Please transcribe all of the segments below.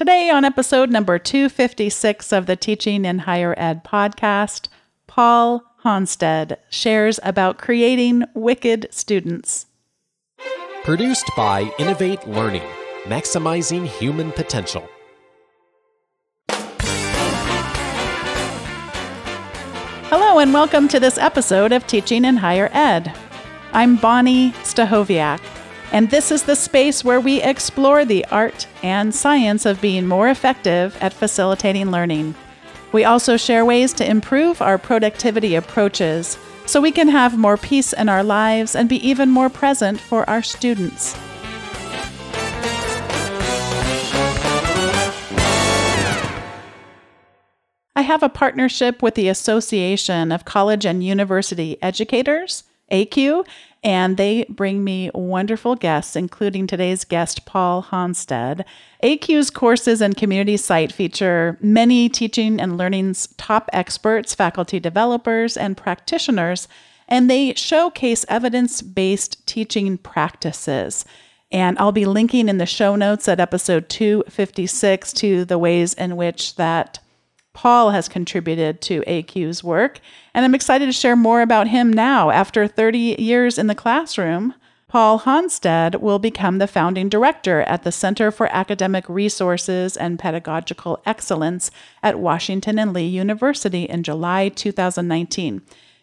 Today, on episode number 256 of the Teaching in Higher Ed podcast, Paul Hanstedt shares about creating wicked students. Produced by Innovate Learning, maximizing human potential. Hello, and welcome to this episode of Teaching in Higher Ed. I'm Bonni Stachowiak and this is the space where we explore the art and science of being more effective at facilitating learning. We also share ways to improve our productivity approaches so we can have more peace in our lives and be even more present for our students. I have a partnership with the Association of College and University Educators, ACUE, and they bring me wonderful guests, including today's guest, Paul Hanstedt. ACUE's courses and community site feature many teaching and learning's top experts, faculty developers, and practitioners, and they showcase evidence based teaching practices. And I'll be linking in the show notes at episode 256 to the ways in which that Paul has contributed to ACUE's work, and I'm excited to share more about him now. After 30 years in the classroom, Paul Hanstedt will become the founding director at the Center for Academic Resources and Pedagogical Excellence at Washington and Lee University in July 2019.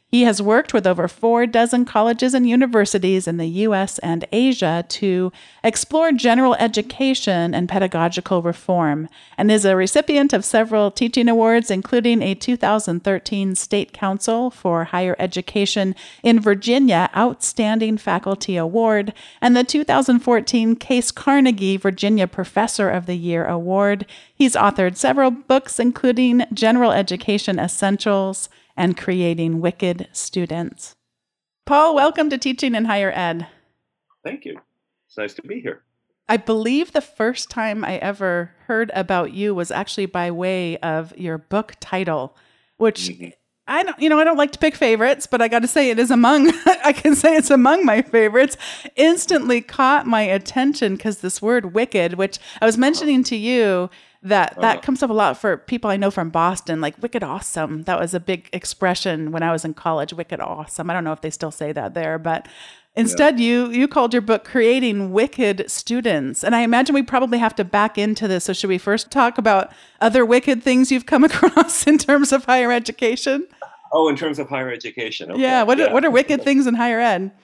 He has worked with over four dozen colleges and universities in the US and Asia to explore general education and pedagogical reform, and is a recipient of several teaching awards, including a 2013 State Council for Higher Education in Virginia Outstanding Faculty Award and the 2014 Case Carnegie Virginia Professor of the Year Award. He's authored several books, including General Education Essentials and creating wicked students. Paul, welcome to Teaching in Higher Ed. Thank you. It's nice to be here. I believe the first time I ever heard about you was actually by way of your book title, which mm-hmm. I don't, you know, I don't like to pick favorites, but I got to say it is among, I can say it's among my favorites, instantly caught my attention because this word wicked, which I was mentioning to you, that that uh, comes up a lot for people I know from Boston, like wicked awesome. That was a big expression when I was in college, wicked awesome. I don't know if they still say that there, but instead yeah. you you called your book creating wicked students. And I imagine we probably have to back into this. So should we first talk about other wicked things you've come across in terms of higher education? Oh, in terms of higher education. Okay. Yeah, what yeah. Are, what are wicked things in higher ed?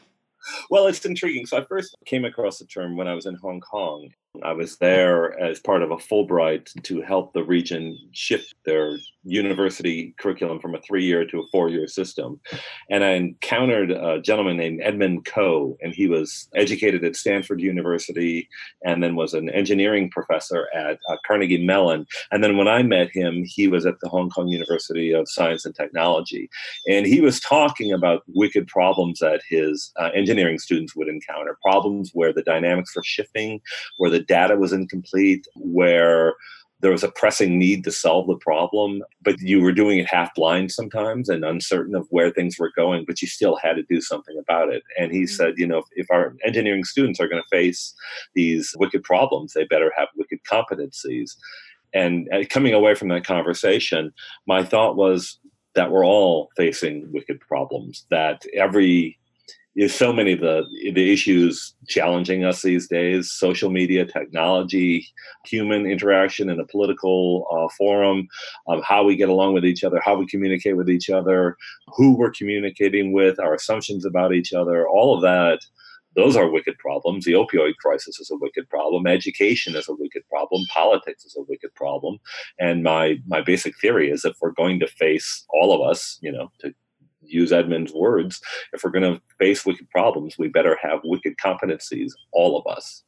Well, it's intriguing. So I first came across the term when I was in Hong Kong I was there as part of a Fulbright to help the region shift their university curriculum from a three year to a four year system. And I encountered a gentleman named Edmund Coe, and he was educated at Stanford University and then was an engineering professor at uh, Carnegie Mellon. And then when I met him, he was at the Hong Kong University of Science and Technology. And he was talking about wicked problems that his uh, engineering students would encounter problems where the dynamics were shifting, where the data was incomplete, where there was a pressing need to solve the problem, but you were doing it half blind sometimes and uncertain of where things were going, but you still had to do something about it. And he mm-hmm. said, you know, if, if our engineering students are going to face these wicked problems, they better have wicked competencies. And uh, coming away from that conversation, my thought was that we're all facing wicked problems, that every there's so many of the the issues challenging us these days social media technology human interaction in a political uh, forum how we get along with each other how we communicate with each other who we're communicating with our assumptions about each other all of that those are wicked problems. The opioid crisis is a wicked problem. Education is a wicked problem. Politics is a wicked problem. And my my basic theory is if we're going to face all of us, you know, to use Edmund's words, if we're going to face wicked problems, we better have wicked competencies, all of us.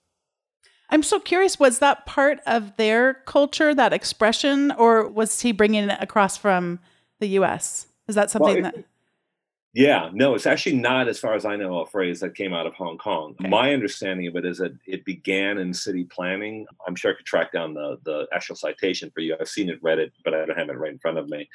I'm so curious, was that part of their culture, that expression, or was he bringing it across from the US? Is that something well, it, that. Yeah, no, it's actually not, as far as I know, a phrase that came out of Hong Kong. Okay. My understanding of it is that it began in city planning. I'm sure I could track down the, the actual citation for you. I've seen it, read it, but I don't have it right in front of me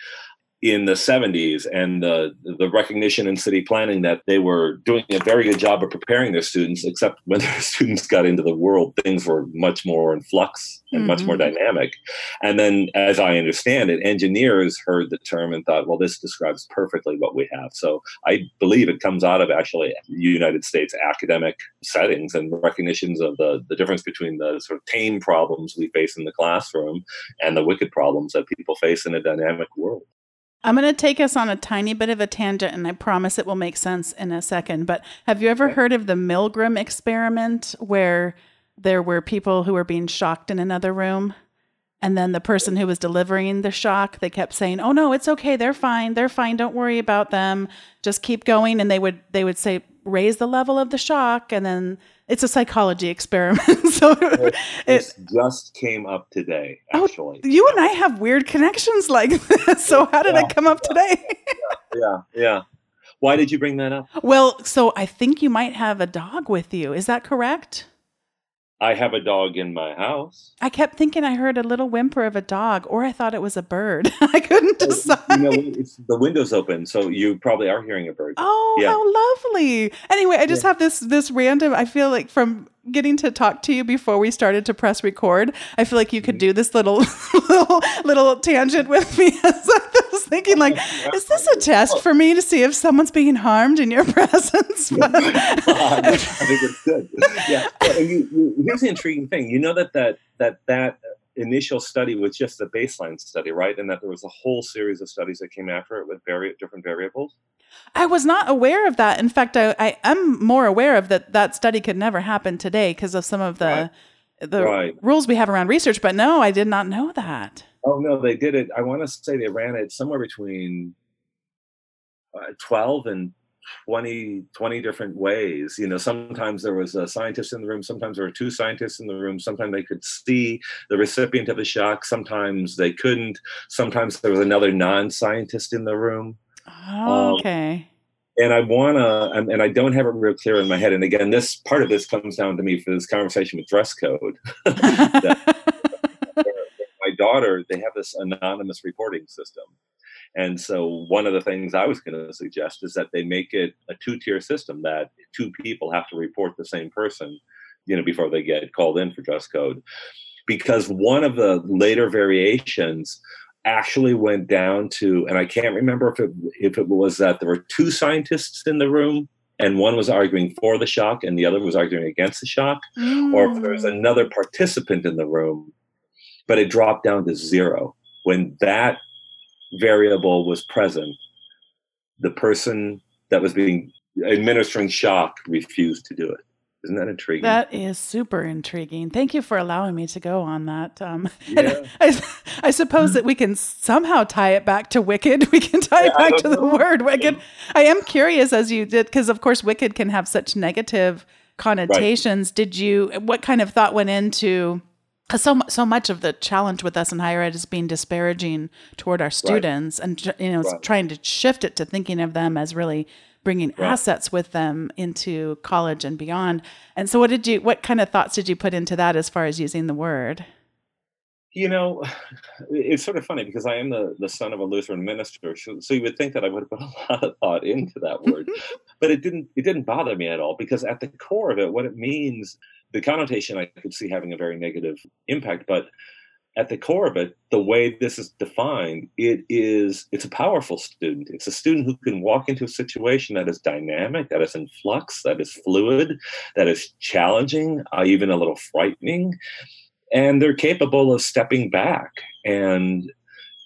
in the 70s and the the recognition in city planning that they were doing a very good job of preparing their students except when their students got into the world things were much more in flux and mm-hmm. much more mm-hmm. dynamic and then as i understand it engineers heard the term and thought well this describes perfectly what we have so i believe it comes out of actually united states academic settings and recognitions of the the difference between the sort of tame problems we face in the classroom and the wicked problems that people face in a dynamic world I'm going to take us on a tiny bit of a tangent, and I promise it will make sense in a second. But have you ever heard of the Milgram experiment where there were people who were being shocked in another room? And then the person who was delivering the shock, they kept saying, "Oh no, it's okay. They're fine. They're fine. Don't worry about them. Just keep going." And they would they would say, "Raise the level of the shock." And then it's a psychology experiment. so it, it, just came up today, oh, actually. Oh, you and I have weird connections like this. So how did yeah, it come up yeah, today? yeah, yeah. Why did you bring that up? Well, so I think you might have a dog with you. Is that correct? I have a dog in my house. I kept thinking I heard a little whimper of a dog, or I thought it was a bird. I couldn't decide. You know, the window's open, so you probably are hearing a bird. Oh, yeah. how lovely! Anyway, I just yeah. have this this random. I feel like from getting to talk to you before we started to press record. I feel like you could mm-hmm. do this little little, little tangent with me. Thinking, like, is this a test for me to see if someone's being harmed in your presence? Yeah. I think it's good. Yeah. You, you, here's the intriguing thing. You know that that that that initial study was just a baseline study, right? And that there was a whole series of studies that came after it with very different variables. I was not aware of that. In fact, I, I am more aware of that that study could never happen today because of some of the right. the right. rules we have around research. But no, I did not know that. Oh no, they did it. I want to say they ran it somewhere between uh, twelve and 20, 20 different ways. You know, sometimes there was a scientist in the room, sometimes there were two scientists in the room, sometimes they could see the recipient of the shock, sometimes they couldn't, sometimes there was another non scientist in the room. Oh, okay. Um, and I want to, and, and, I don't have it real clear in my head. And again, this part of this comes down to me for this conversation with dress code. my daughter, they have this anonymous reporting system. And so, one of the things I was going to suggest is that they make it a two tier system that two people have to report the same person, you know, before they get called in for dress code. Because one of the later variations actually went down to, and I can't remember if it if it was that there were two scientists in the room and one was arguing for the shock and the other was arguing against the shock, mm. or if there was mm. another participant in the room, but it dropped down to zero. When that variable was present, the person that was being administering shock refused to do it. Isn't that intriguing? That is super intriguing. Thank you for allowing me to go on that. Um, yeah. I, I, suppose that we can somehow tie it back to Wicked. We can tie yeah, it back to know. the word Wicked. I am curious as you did, because of course, Wicked can have such negative connotations. Right. Did you, what kind of thought went into because so so much of the challenge with us in higher ed is being disparaging toward our students right. and you know right. trying to shift it to thinking of them as really bringing right. assets with them into college and beyond and so what did you what kind of thoughts did you put into that as far as using the word you know it's sort of funny because i am the, the son of a lutheran minister so, so you would think that i would have put a lot of thought into that word but it didn't it didn't bother me at all because at the core of it what it means the connotation I could see having a very negative impact, but at the core of it, the way this is defined, it is it's a powerful student. It's a student who can walk into a situation that is dynamic, that is in flux, that is fluid, that is challenging, uh, even a little frightening, and they're capable of stepping back and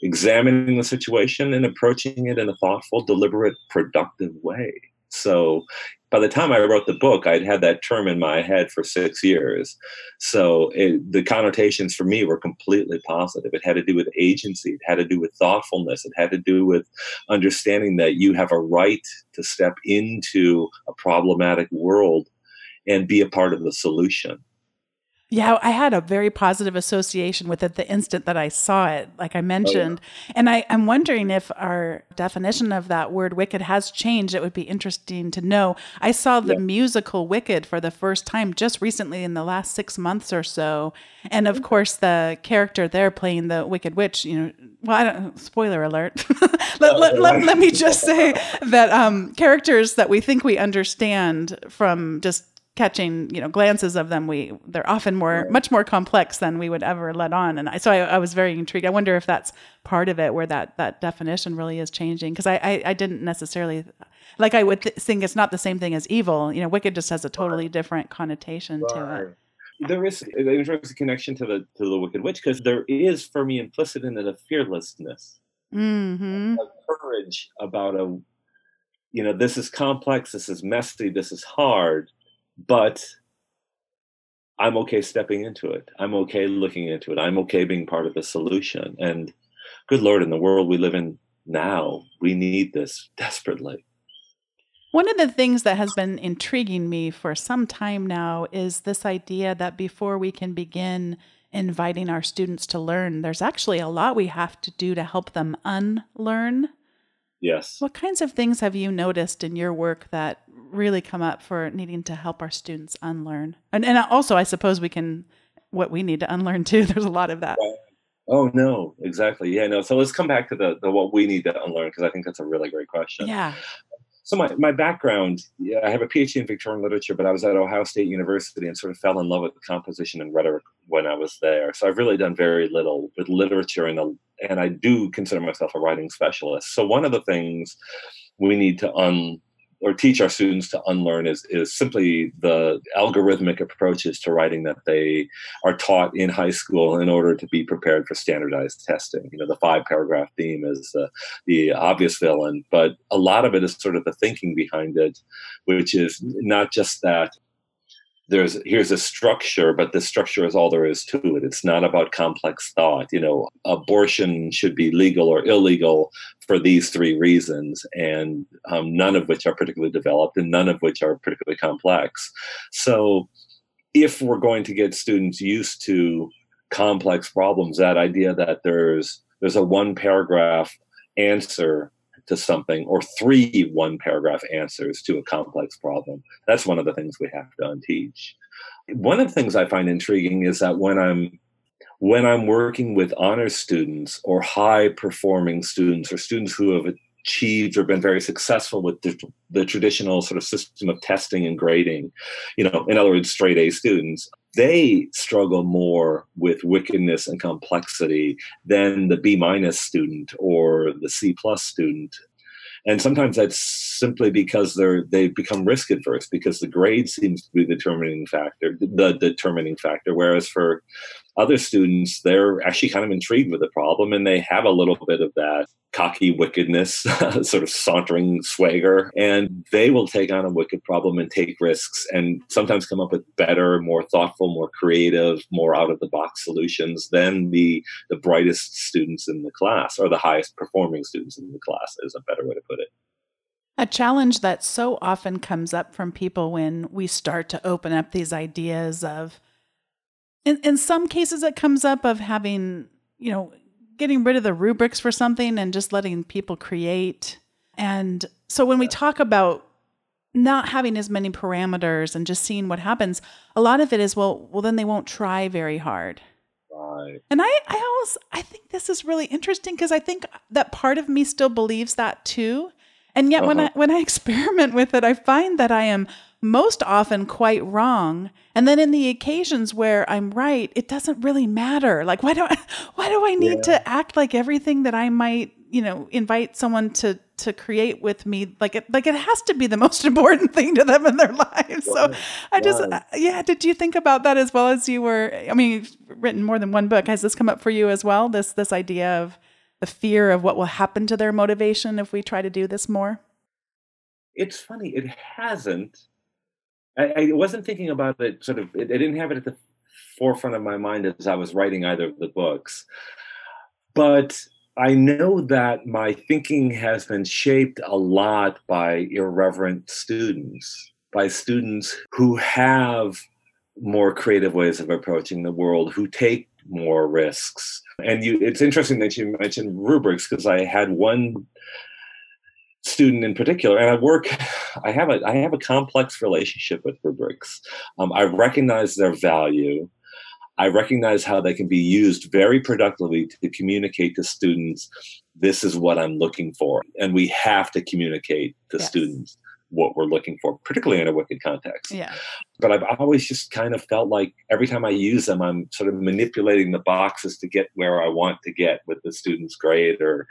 examining the situation and approaching it in a thoughtful, deliberate, productive way. So by the time I wrote the book, I'd had that term in my head for six years. So it, the connotations for me were completely positive. It had to do with agency, it had to do with thoughtfulness, it had to do with understanding that you have a right to step into a problematic world and be a part of the solution. Yeah, I had a very positive association with it the instant that I saw it, like I mentioned. Oh, yeah. And I, I'm wondering if our definition of that word wicked has changed. It would be interesting to know. I saw the yeah. musical Wicked for the first time just recently in the last six months or so. And of mm-hmm. course, the character there playing the Wicked Witch, you know, well, I don't, spoiler alert. let, let, let, let, me just say that um, characters that we think we understand from just catching, you know, glances of them, we they're often more, much more complex than we would ever let on. And I, so I, I was very intrigued. I wonder if that's part of it, where that that definition really is changing. Because I, I, I didn't necessarily like I would th- think it's not the same thing as evil. You know, wicked just has a totally different connotation right. to it there is an interesting connection to the to the Wicked Witch because there is for me implicit in it a fearlessness, mm-hmm. a courage about a, you know, this is complex, this is messy, this is hard, but I'm okay stepping into it. I'm okay looking into it. I'm okay being part of the solution. And good Lord, in the world we live in now, we need this desperately. One of the things that has been intriguing me for some time now is this idea that before we can begin inviting our students to learn, there's actually a lot we have to do to help them unlearn. Yes. What kinds of things have you noticed in your work that really come up for needing to help our students unlearn? And and also I suppose we can what we need to unlearn too. There's a lot of that. Oh no, exactly. Yeah, no. So let's come back to the, the what we need to unlearn because I think that's a really great question. Yeah. So my, my background, yeah, I have a PhD in Victorian literature, but I was at Ohio State University and sort of fell in love with composition and rhetoric when I was there. So I've really done very little with literature, and and I do consider myself a writing specialist. So one of the things we need to un or teach our students to unlearn is is simply the algorithmic approaches to writing that they are taught in high school in order to be prepared for standardized testing. You know, the five paragraph theme is the, the obvious villain, but a lot of it is sort of the thinking behind it, which is not just that there's here's a structure but the structure is all there is to it. It's not about complex thought you know. Abortion should be legal or illegal for these three reasons and um, none of which are particularly developed and none of which are particularly complex. So if we're going to get students used to complex problems that idea that there's there's a one paragraph answer to something or three one paragraph answers to a complex problem. That's one of the things we have to unteach. One of the things I find intriguing is that when I'm when I'm working with honor students or high performing students or students who have achieved or been very successful with the, the, traditional sort of system of testing and grading, you know, in other words, straight A students, they struggle more with wickedness and complexity than the B minus student or the C plus student. And sometimes that's simply because they're they become risk adverse because the grade seems to be the determining factor, the determining factor. Whereas for other students, they're actually kind of intrigued with the problem and they have a little bit of that cocky wickedness, sort of sauntering swagger, and they will take on a wicked problem and take risks and sometimes come up with better, more thoughtful, more creative, more out of the box solutions than the, the brightest students in the class or the highest performing students in the class, is a better way to put it. A challenge that so often comes up from people when we start to open up these ideas of, in, in some cases, it comes up of having, you know, getting rid of the rubrics for something and just letting people create. And so when we talk about not having as many parameters and just seeing what happens, a lot of it is well, well then they won't try very hard. Right. And I, I always I think this is really interesting because I think that part of me still believes that too. And yet uh-huh. when I when I experiment with it, I find that I am most often quite wrong. And then in the occasions where I'm right, it doesn't really matter. Like why do I why do I need yeah. to act like everything that I might, you know, invite someone to to create with me like it like it has to be the most important thing to them in their lives. So I just uh, yeah, did you think about that as well as you were I mean, you've written more than one book. Has this come up for you as well? This this idea of the fear of what will happen to their motivation if we try to do this more? It's funny, it hasn't I, I wasn't thinking about it sort of, I didn't have it at the forefront of my mind as I was writing either of the books. But I know that my thinking has been shaped a lot by irreverent students, by students who have more creative ways of approaching the world, who take more risks. And you, it's interesting that you mentioned rubrics because I had one student in particular, and I work, I have a I have a complex relationship with rubrics. Um, I recognize their value. I recognize how they can be used very productively to communicate to students this is what I'm looking for. And we have to communicate to yes. students what we're looking for, particularly in a wicked context. Yeah. But I've always just kind of felt like every time I use them, I'm sort of manipulating the boxes to get where I want to get with the student's grade or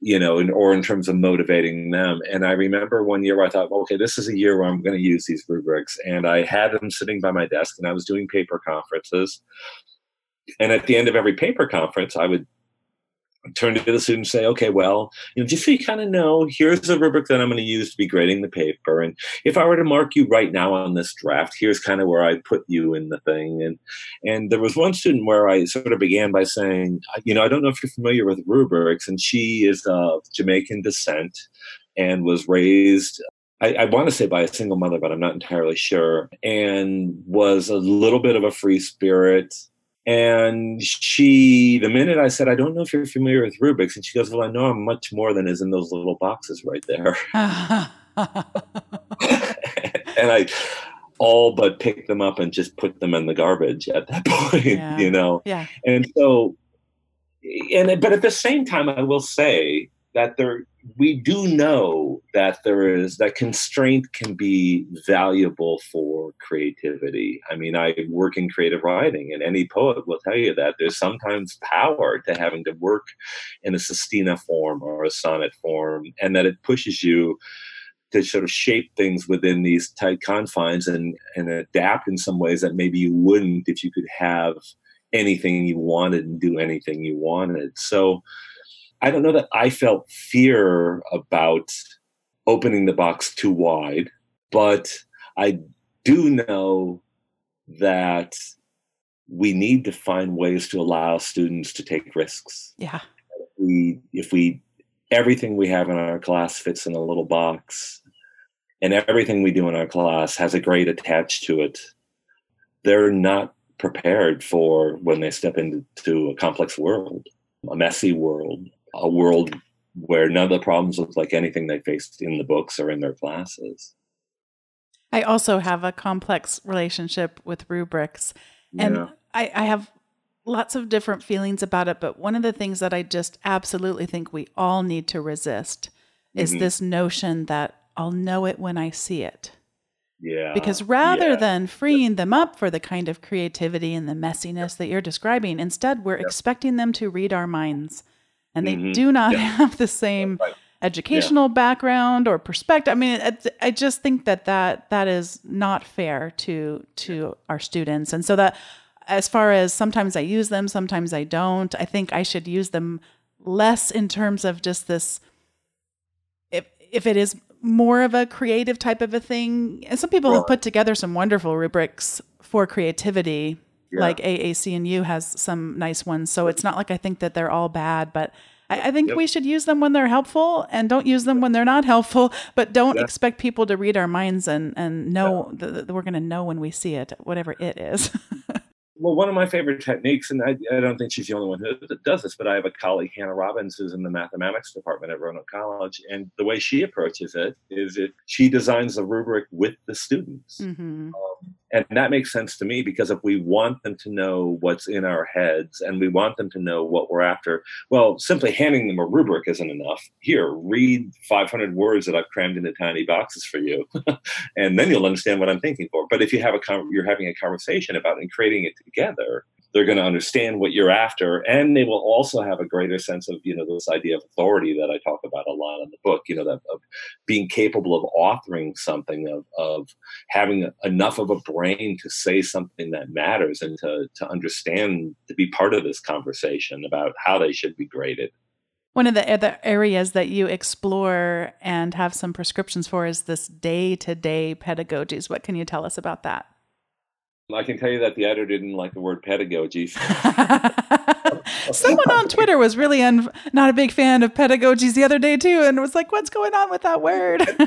you know, in, or in terms of motivating them. And I remember one year where I thought, okay, this is a year where I'm going to use these rubrics. And I had them sitting by my desk and I was doing paper conferences. And at the end of every paper conference, I would turn to the student and say, okay, well, you know, just so you kind of know, here's the rubric that I'm going to use to be grading the paper. And if I were to mark you right now on this draft, here's kind of where I put you in the thing. And and there was one student where I sort of began by saying, you know, I don't know if you're familiar with rubrics, and she is of Jamaican descent and was raised I, I, want to say by a single mother, but I'm not entirely sure, and was a little bit of a free spirit, and she, the minute I said, I don't know if you're familiar with rubrics, and she goes, Well, I know I'm much more than is in those little boxes right there. and I all but picked them up and just put them in the garbage at that point, yeah. you know? Yeah. And so, and, but at the same time, I will say that there, we do know that there is that constraint can be valuable for creativity. I mean, I work in creative writing, and any poet will tell you that there's sometimes power to having to work in a sestina form or a sonnet form, and that it pushes you to sort of shape things within these tight confines and and adapt in some ways that maybe you wouldn't if you could have anything you wanted and do anything you wanted. So I don't know that I felt fear about opening the box too wide, but I do know that we need to find ways to allow students to take risks. Yeah. If we if we everything we have in our class fits in a little box and everything we do in our class has a grade attached to it, they're not prepared for when they step into a complex world, a messy world, a world where none of the problems look like anything they faced in the books or in their classes. I also have a complex relationship with rubrics, and yeah. I, I have lots of different feelings about it. But one of the things that I just absolutely think we all need to resist is mm-hmm. this notion that I'll know it when I see it. Yeah. Because rather yeah. than freeing them up for the kind of creativity and the messiness that you're describing, instead we're yep. expecting them to read our minds and they mm-hmm. do not yeah. have the same right. educational yeah. background or perspective. I mean, I just think that that that is not fair to to our students, and so that as far as sometimes I use them, sometimes I don't. I think I should use them less in terms of just this. If if it is more of a creative type of a thing, and some people right. have put together some wonderful rubrics for creativity yeah. like AAC&U has some nice ones. So it's not like I think that they're all bad, but I, I think yep. we should use them when they're helpful and don't use them when they're not helpful. But don't yeah. expect people to read our minds and and know yeah. that we're going to know when we see it, whatever it is. well, one of my favorite techniques, and I, I, don't think she's the only one who does this, but I have a colleague, Hannah Robbins, who's in the mathematics department at Roanoke College, and the way she approaches it is it she designs a rubric with the students. Mm-hmm. Um, and that makes sense to me because if we want them to know what's in our heads and we want them to know what we're after, well, simply handing them a rubric isn't enough. Here, read 500 words that I've crammed into tiny boxes for you, and then you'll understand what I'm thinking for. But if you have a you're having a conversation about and creating it together, they're going to understand what you're after and they will also have a greater sense of you know this idea of authority that i talk about a lot in the book you know that of being capable of authoring something of, of having enough of a brain to say something that matters and to, to understand to be part of this conversation about how they should be graded. One of the other areas that you explore and have some prescriptions for is this day-to-day pedagogies. What can you tell us about that I can tell you that the editor didn't like the word pedagogy. Someone on Twitter was really un- not a big fan of pedagogies the other day too, and was like, "What's going on with that word?"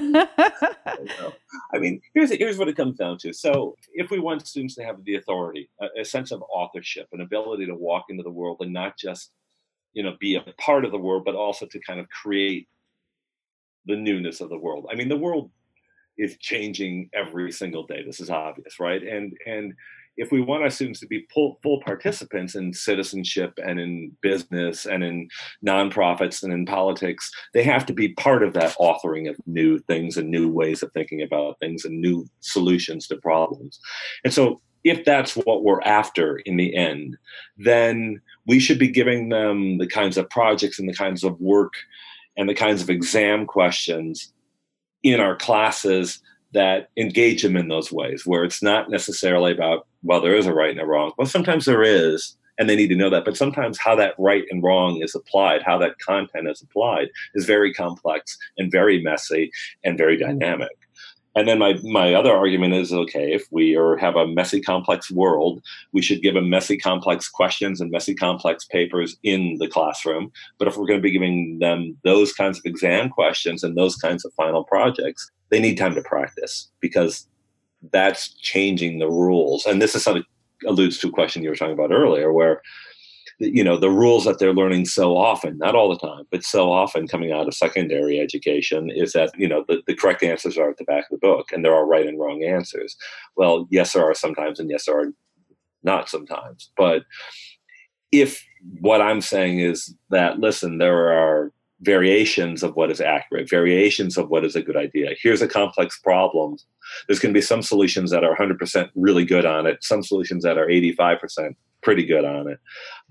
I mean, here's here's what it comes down to. So, if we want students to have the authority, a, a sense of authorship, an ability to walk into the world and not just, you know, be a part of the world, but also to kind of create the newness of the world. I mean, the world is changing every single day. This is obvious, right? And and if we want our students to be full, full participants in citizenship and in business and in nonprofits and in politics, they have to be part of that authoring of new things and new ways of thinking about things and new solutions to problems. And so, if that's what we're after in the end, then we should be giving them the kinds of projects and the kinds of work and the kinds of exam questions in our classes that engage them in those ways where it's not necessarily about well there is a right and a wrong well sometimes there is and they need to know that. But sometimes how that right and wrong is applied how that content is applied is very complex and very messy and very mm-hmm. dynamic and then my, my other argument is okay, if we are, have a messy, complex world, we should give them messy, complex questions and messy, complex papers in the classroom. But if we're going to be giving them those kinds of exam questions and those kinds of final projects, they need time to practice because that's changing the rules. And this is something alludes to a question you were talking about earlier, where you know the rules that they're learning so often not all the time but so often coming out of secondary education is that you know the, the correct answers are at the back of the book and there are right and wrong answers. Well yes there are sometimes and yes there are not sometimes. But if what i'm saying is that listen there are variations of what is accurate, variations of what is a good idea. Here's a complex problem. There's going to be some solutions that are 100% really good on it, some solutions that are 85% pretty good on it.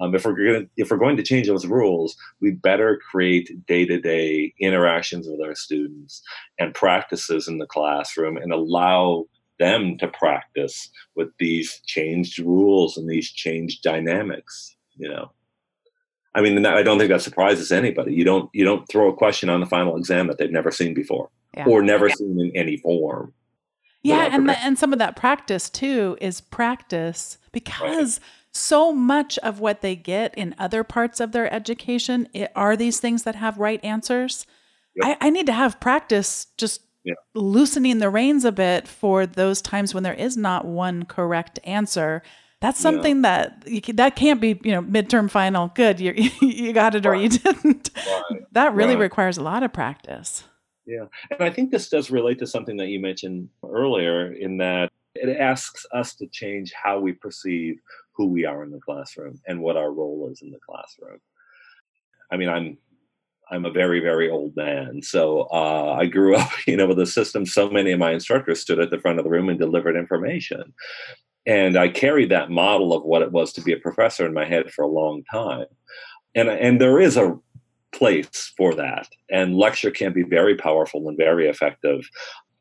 Um, if we're going to, if we're going to change those rules, we better create day-to-day interactions with our students and practices in the classroom and allow them to practice with these changed rules and these changed dynamics. You know. I mean, I don't think that surprises anybody. You don't you don't throw a question on the final exam that they've never seen before yeah. or never yeah. seen in any form. Yeah, and the, and some of that practice too is practice because right. so much of what they get in other parts of their education are these things that have right answers. Yep. I, I, need to have practice just yeah. loosening the reins a bit for those times when there is not one correct answer that's something yeah. that you, that can't be you know midterm final good you you got it right. or you didn't right. that really right. requires a lot of practice yeah and i think this does relate to something that you mentioned earlier in that it asks us to change how we perceive who we are in the classroom and what our role is in the classroom i mean i'm I'm a very, very old man. So uh, I grew up, you know, with a system. So many of my instructors stood at the front of the room and delivered information and I carried that model of what it was to be a professor in my head for a long time. And and there is a place for that. And lecture can be very powerful and very effective.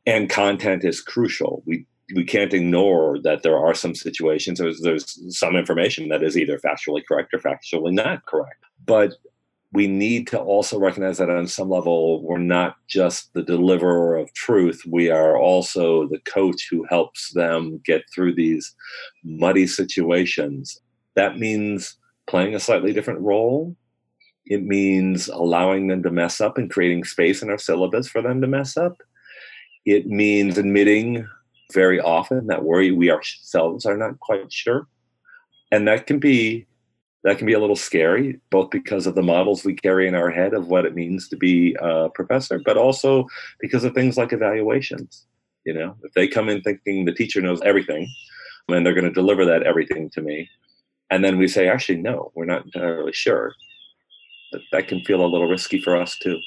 And content is crucial. We we can't ignore that there are some situations there's, there's some information that is either factually correct or factually not correct. But we need to also recognize that on some level, we're not just the deliverer of truth. We are also the coach who helps them get through these muddy situations. That means playing a slightly different role. It means allowing them to mess up and creating space in our syllabus for them to mess up. It means admitting very often that we, we ourselves are not quite sure. And that can be that can be a little scary, both because of the models we carry in our head of what it means to be a professor, but also because of things like evaluations. You know, if they come in thinking the teacher knows everything and they're going to deliver that everything to me, and then we say, actually, no, we're not entirely sure, that, that can feel a little risky for us too.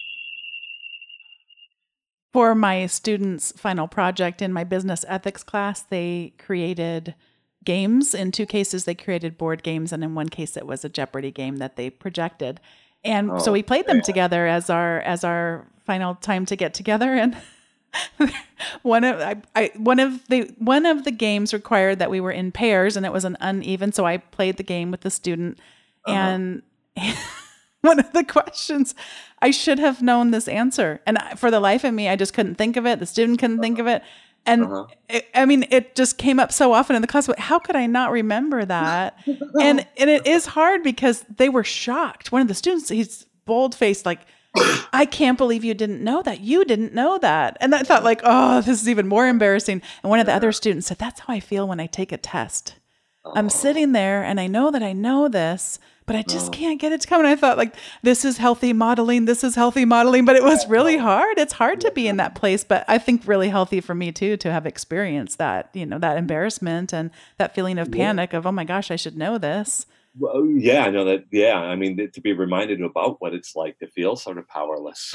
For my students' final project in my business ethics class, they created games. In two cases, they created board games, and in one case, it was a Jeopardy game that they projected. And oh, so we played them yeah. together as our as our final time to get together. And one of I, I one of the one of the games required that we were in pairs, and it was an uneven. So I played the game with the student, uh-huh. and one of the questions I should have known this answer, and for the life of me, I just couldn't think of it. The student couldn't uh-huh. think of it. And uh-huh. it, I mean, it just came up so often in the class. But how could I not remember that? and and it is hard because they were shocked. One of the students, he's bold faced, like, I can't believe you didn't know that. You didn't know that. And I thought, like, oh, this is even more embarrassing. And one of the other students said, That's how I feel when I take a test. I'm sitting there and I know that I know this, but I just Oh. can't get it to come. And I thought, like, this is healthy modeling. This is healthy modeling. But it was really hard. It's hard to be in that place. But I think really healthy for me, too, to have experienced that, you know, that embarrassment and that feeling of Yeah. panic of, oh my gosh, I should know this. Well, yeah, I know that. Yeah, I mean, to be reminded about what it's like to feel sort of powerless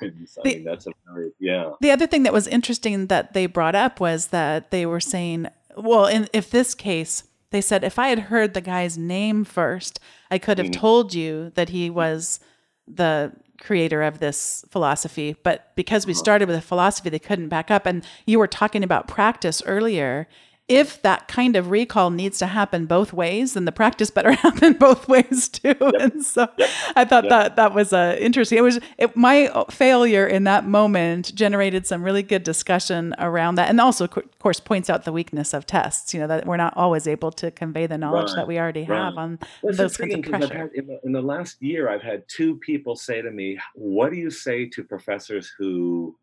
sometimes. I The- mean, that's a very, yeah. The other thing that was interesting that they brought up was that they were saying, well, in if this case, they said if I had heard the guy's name first, I could have Mhm. told you that he was the creator of this philosophy. But because we Uh-huh. started with a philosophy, they couldn't back up. And you were talking about practice earlier. If that kind of recall needs to happen both ways, then the practice better happen both ways too. And so I thought Yep. that that was uh, interesting. It was it, my failure in that moment generated some really good discussion around that, and also, of course, points out the weakness of tests. You know that we're not always able to convey the knowledge that we already have on Well, those kinds of pressure. had- in, the, in the last year, I've had two people say to me, "What do you say to professors who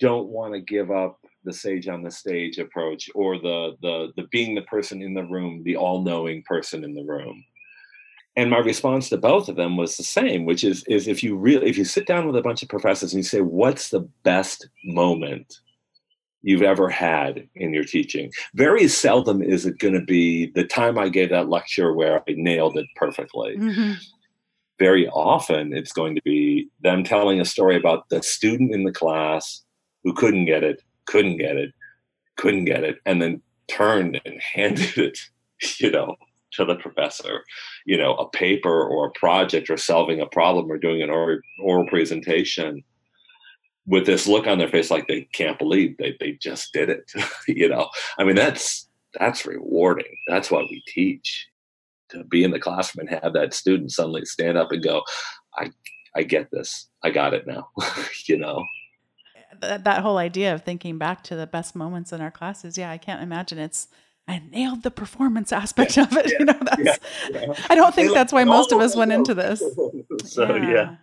don't want to give up the sage on the stage approach, or the the the being the person in the room, the all-knowing person in the room?" And my response to both of them was the same, which is is if you really if you sit down with a bunch of professors and you say, "What's the best moment?" you've ever had in your teaching. Very seldom is it going to be the time I gave that lecture where I nailed it perfectly. Mhm. Very often it's going to be them telling a story about the student in the class who couldn't get it, couldn't get it, couldn't get it, and then turned and handed it, you know, to the professor, you know, a paper or a project or solving a problem or doing an oral, oral presentation with this look on their face like they can't believe they, they just did it you know? I mean that's that's rewarding. That's what we teach. To be in the classroom and have that student suddenly stand up and go i i get this. I got it now you know That, that whole idea of thinking back to the best moments in our classes, yeah, I can't imagine it's. I nailed the performance aspect of it. you know, that's. yeah. I don't think that's why most of "Oh, us went into this. so yeah.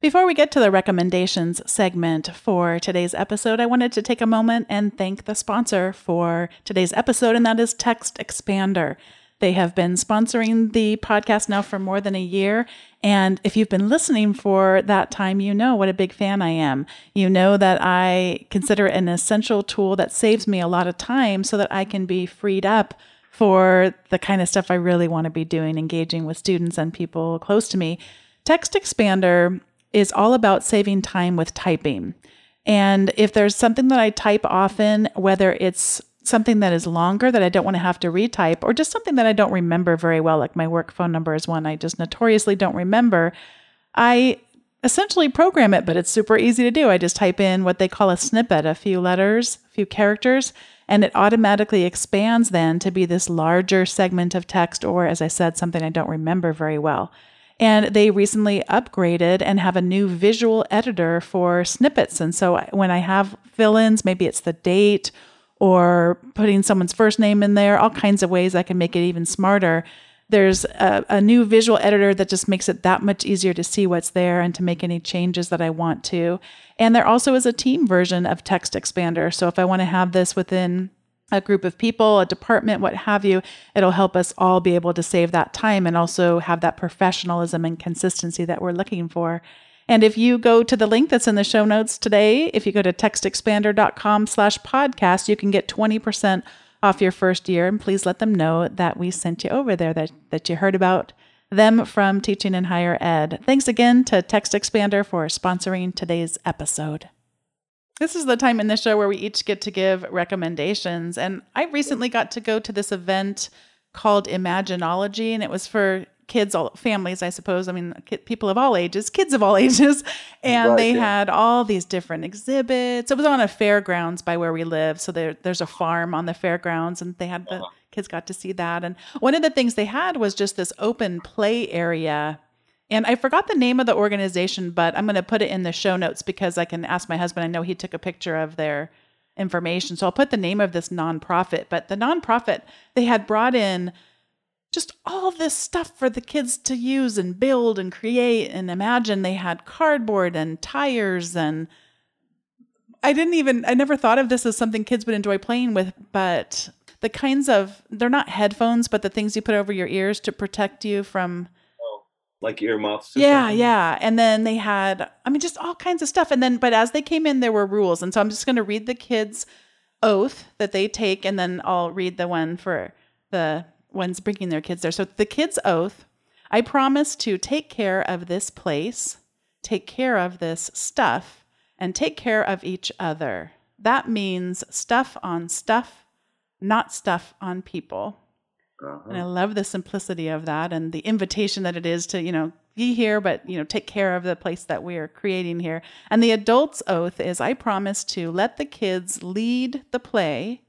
Before we get to the recommendations segment for today's episode, I wanted to take a moment and thank the sponsor for today's episode, and that is TextExpander. They have been sponsoring the podcast now for more than a year. And if you've been listening for that time, you know what a big fan I am. You know that I consider it an essential tool that saves me a lot of time so that I can be freed up for the kind of stuff I really want to be doing, engaging with students and people close to me. TextExpander is all about saving time with typing. And if there's something that I type often, whether it's something that is longer that I don't want to have to retype, or just something that I don't remember very well, like my work phone number is one I just notoriously don't remember, I essentially program it, but it's super easy to do. I just type in what they call a snippet, a few letters, a few characters, and it automatically expands then to be this larger segment of text, or as I said, something I don't remember very well. And they recently upgraded and have a new visual editor for snippets. And so when I have fill ins, maybe it's the date or putting someone's first name in there, all kinds of ways I can make it even smarter. There's a, a new visual editor that just makes it that much easier to see what's there and to make any changes that I want to. And there also is a team version of TextExpander. So if I want to have this within a group of people, a department, what have you, it'll help us all be able to save that time and also have that professionalism and consistency that we're looking for. And if you go to the link that's in the show notes today, if you go to textexpander.com slash podcast, you can get 20% off your first year. And please let them know that we sent you over there, that, that you heard about them from Teaching in Higher Ed. Thanks again to TextExpander for sponsoring today's episode. This is the time in the show where we each get to give recommendations. And I recently got to go to this event called Imaginology, and it was for kids, all families, I suppose. I mean, people of all ages, kids of all ages. And Right, they yeah. had all these different exhibits. It was on a fairgrounds by where we live. So there, there's a farm on the fairgrounds, and they had the uh-huh. kids got to see that. And one of the things they had was just this open play area and I forgot the name of the organization, but I'm going to put it in the show notes because I can ask my husband. I know he took a picture of their information. So I'll put the name of this nonprofit. But the nonprofit, they had brought in just all this stuff for the kids to use and build and create and imagine. They had cardboard and tires and I didn't even, I never thought of this as something kids would enjoy playing with, but the kinds of they're not headphones, but the things you put over your ears to protect you from oh, like earmuffs. yeah, something? yeah. And then they had, I mean, just all kinds of stuff. And then, but as they came in, there were rules. And so I'm just going to read the kids' oath that they take, and then I'll read the one for the ones bringing their kids there. So the kids' oath I promise to take care of this place, take care of this stuff, and take care of each other. That means stuff on stuff, not stuff on people. Uh-huh. And I love the simplicity of that and the invitation that it is to, you know, be here, but, you know, take care of the place that we are creating here. And the adult's oath is I promise to let the kids lead the play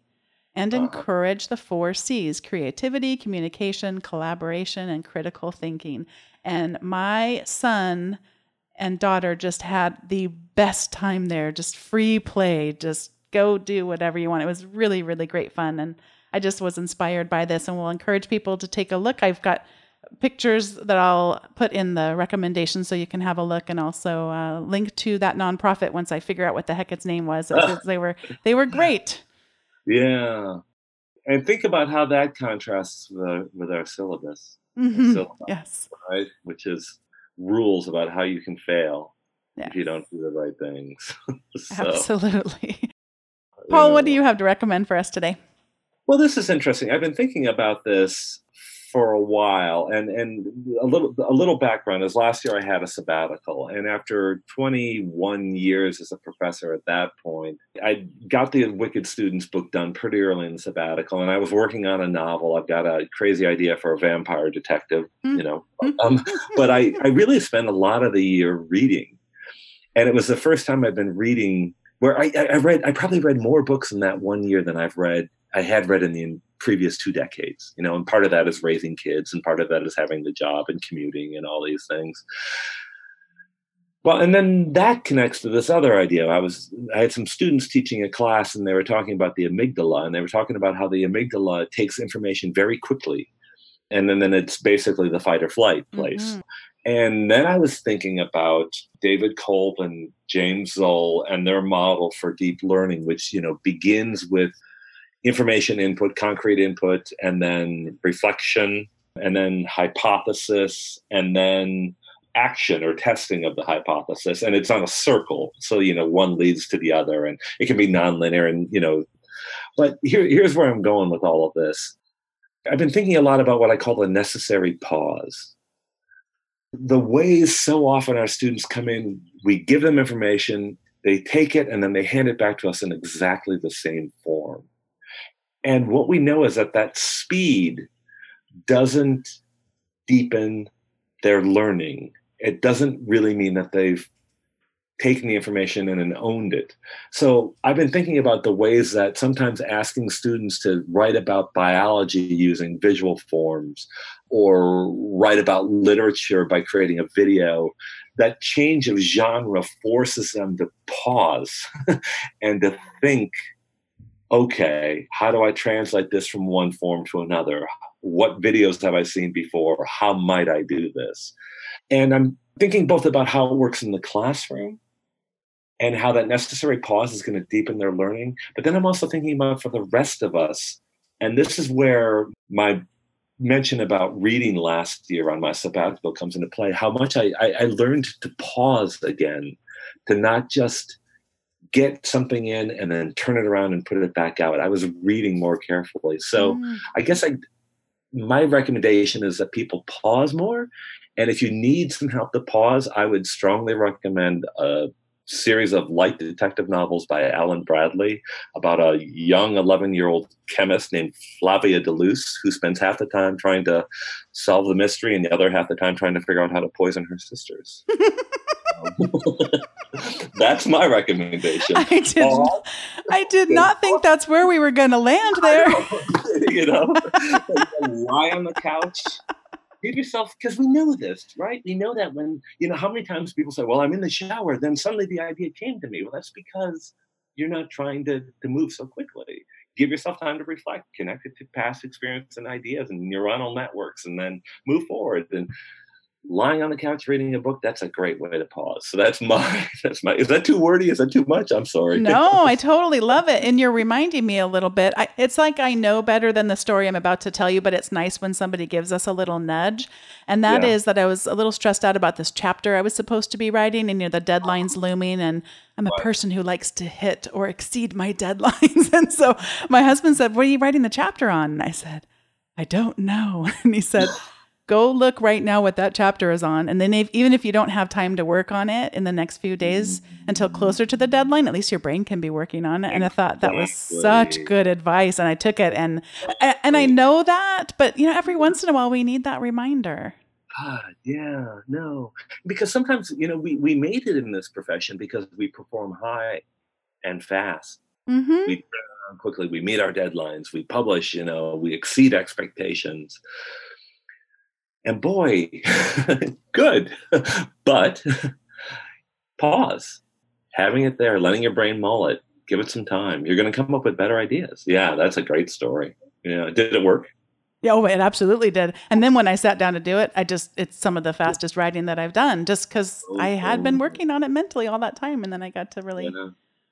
and uh-huh. encourage the four C's creativity, communication, collaboration, and critical thinking. And my son and daughter just had the best time there, just free play, just go do whatever you want. It was really, really great fun. And I just was inspired by this and will encourage people to take a look. I've got pictures that I'll put in the recommendations so you can have a look and also uh, link to that nonprofit once I figure out what the heck its name was. they were they were great. Yeah, and think about how that contrasts with our, with our syllabus. Mm-hmm. syllabus yes, right, which is rules about how you can fail yes. if you don't do the right things. so, Absolutely. Paul, what do you have to recommend for us today? Well, this is interesting. I've been thinking about this for a while, and and a little a little background is last year I had a sabbatical, and after 21 years as a professor at that point, I got the Wicked Students book done pretty early in the sabbatical, and I was working on a novel. I've got a crazy idea for a vampire detective, mm-hmm. you know, um, but I I really spent a lot of the year reading, and it was the first time I've been reading where I, I read I probably read more books in that one year than I've read I had read in the previous two decades, you know, and part of that is raising kids, and part of that is having the job and commuting and all these things. Well, and then that connects to this other idea. I was I had some students teaching a class, and they were talking about the amygdala, and they were talking about how the amygdala takes information very quickly, and then, then it's basically the fight or flight place. Mm-hmm. And then I was thinking about David Kolb and James Zull and their model for deep learning, which you know begins with information input, concrete input, and then reflection, and then hypothesis, and then action or testing of the hypothesis. And it's on a circle. So, you know, one leads to the other, and it can be nonlinear. And, you know, but here, here's where I'm going with all of this. I've been thinking a lot about what I call the necessary pause. The ways so often our students come in, we give them information, they take it, and then they hand it back to us in exactly the same form. And what we know is that that speed doesn't deepen their learning. It doesn't really mean that they've taken the information in and owned it. So I've been thinking about the ways that sometimes asking students to write about biology using visual forms or write about literature by creating a video, that change of genre forces them to pause and to think okay, how do I translate this from one form to another? What videos have I seen before? How might I do this? And I'm thinking both about how it works in the classroom and how that necessary pause is going to deepen their learning. But then I'm also thinking about for the rest of us. And this is where my mention about reading last year on my sabbatical comes into play. How much I, I, I learned to pause again, to not just get something in and then turn it around and put it back out. I was reading more carefully. So mm. I guess I my recommendation is that people pause more. And if you need some help to pause, I would strongly recommend a series of light detective novels by Alan Bradley about a young 11 year old chemist named Flavia de Luce who spends half the time trying to solve the mystery and the other half the time trying to figure out how to poison her sisters. that's my recommendation. I did. Uh, I did not think that's where we were going to land there. you know, lie on the couch. Give yourself because we know this, right? We know that when you know how many times people say, "Well, I'm in the shower," then suddenly the idea came to me. Well, that's because you're not trying to to move so quickly. Give yourself time to reflect, connect it to past experience and ideas and neuronal networks, and then move forward. And lying on the couch reading a book that's a great way to pause. So that's my that's my is that too wordy? Is that too much? I'm sorry. No i totally love it and you're reminding me a little bit. I, it's like i know better than the story i'm about to tell you but it's nice when somebody gives us a little nudge and that yeah. is that i was a little stressed out about this chapter i was supposed to be writing and you know the deadline's looming and i'm a person who likes to hit or exceed my deadlines and so my husband said what are you writing the chapter on? And i said i don't know. And he said go look right now what that chapter is on. And then if, even if you don't have time to work on it in the next few days until closer to the deadline, at least your brain can be working on it. And I thought that was such good advice. And I took it and, and I know that, but you know, every once in a while we need that reminder. God, yeah, no, because sometimes, you know, we, we made it in this profession because we perform high and fast. Mm-hmm. We quickly, we meet our deadlines, we publish, you know, we exceed expectations and boy, good. but pause, having it there, letting your brain mull it, give it some time. You're going to come up with better ideas. Yeah, that's a great story. Yeah, did it work? Yeah, oh, it absolutely did. And then when I sat down to do it, I just, it's some of the fastest writing that I've done just because I had been mm-hmm. working on it mentally all that time. And then I got to really. Yeah.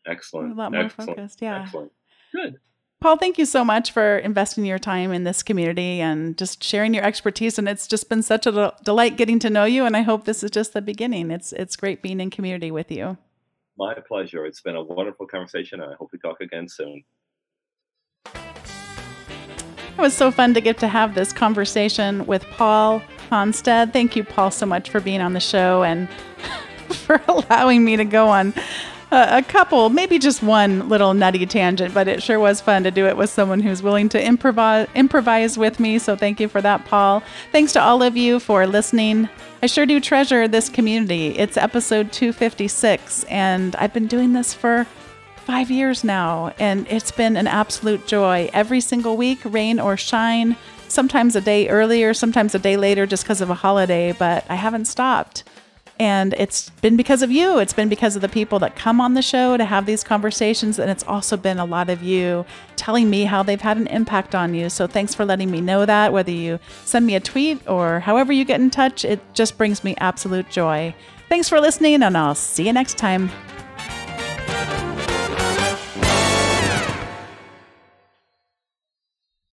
Excellent. A lot more Excellent. focused. Yeah. Excellent. Good. Paul, thank you so much for investing your time in this community and just sharing your expertise. And it's just been such a delight getting to know you. And I hope this is just the beginning. It's it's great being in community with you. My pleasure. It's been a wonderful conversation. I hope we talk again soon. It was so fun to get to have this conversation with Paul Hanstedt. Thank you, Paul, so much for being on the show and for allowing me to go on a couple, maybe just one little nutty tangent, but it sure was fun to do it with someone who's willing to improvise improvise with me. So thank you for that, Paul. Thanks to all of you for listening. I sure do treasure this community. It's episode 256, and I've been doing this for five years now, and it's been an absolute joy. Every single week, rain or shine, sometimes a day earlier, sometimes a day later just because of a holiday, but I haven't stopped. And it's been because of you. It's been because of the people that come on the show to have these conversations. And it's also been a lot of you telling me how they've had an impact on you. So thanks for letting me know that. Whether you send me a tweet or however you get in touch, it just brings me absolute joy. Thanks for listening, and I'll see you next time.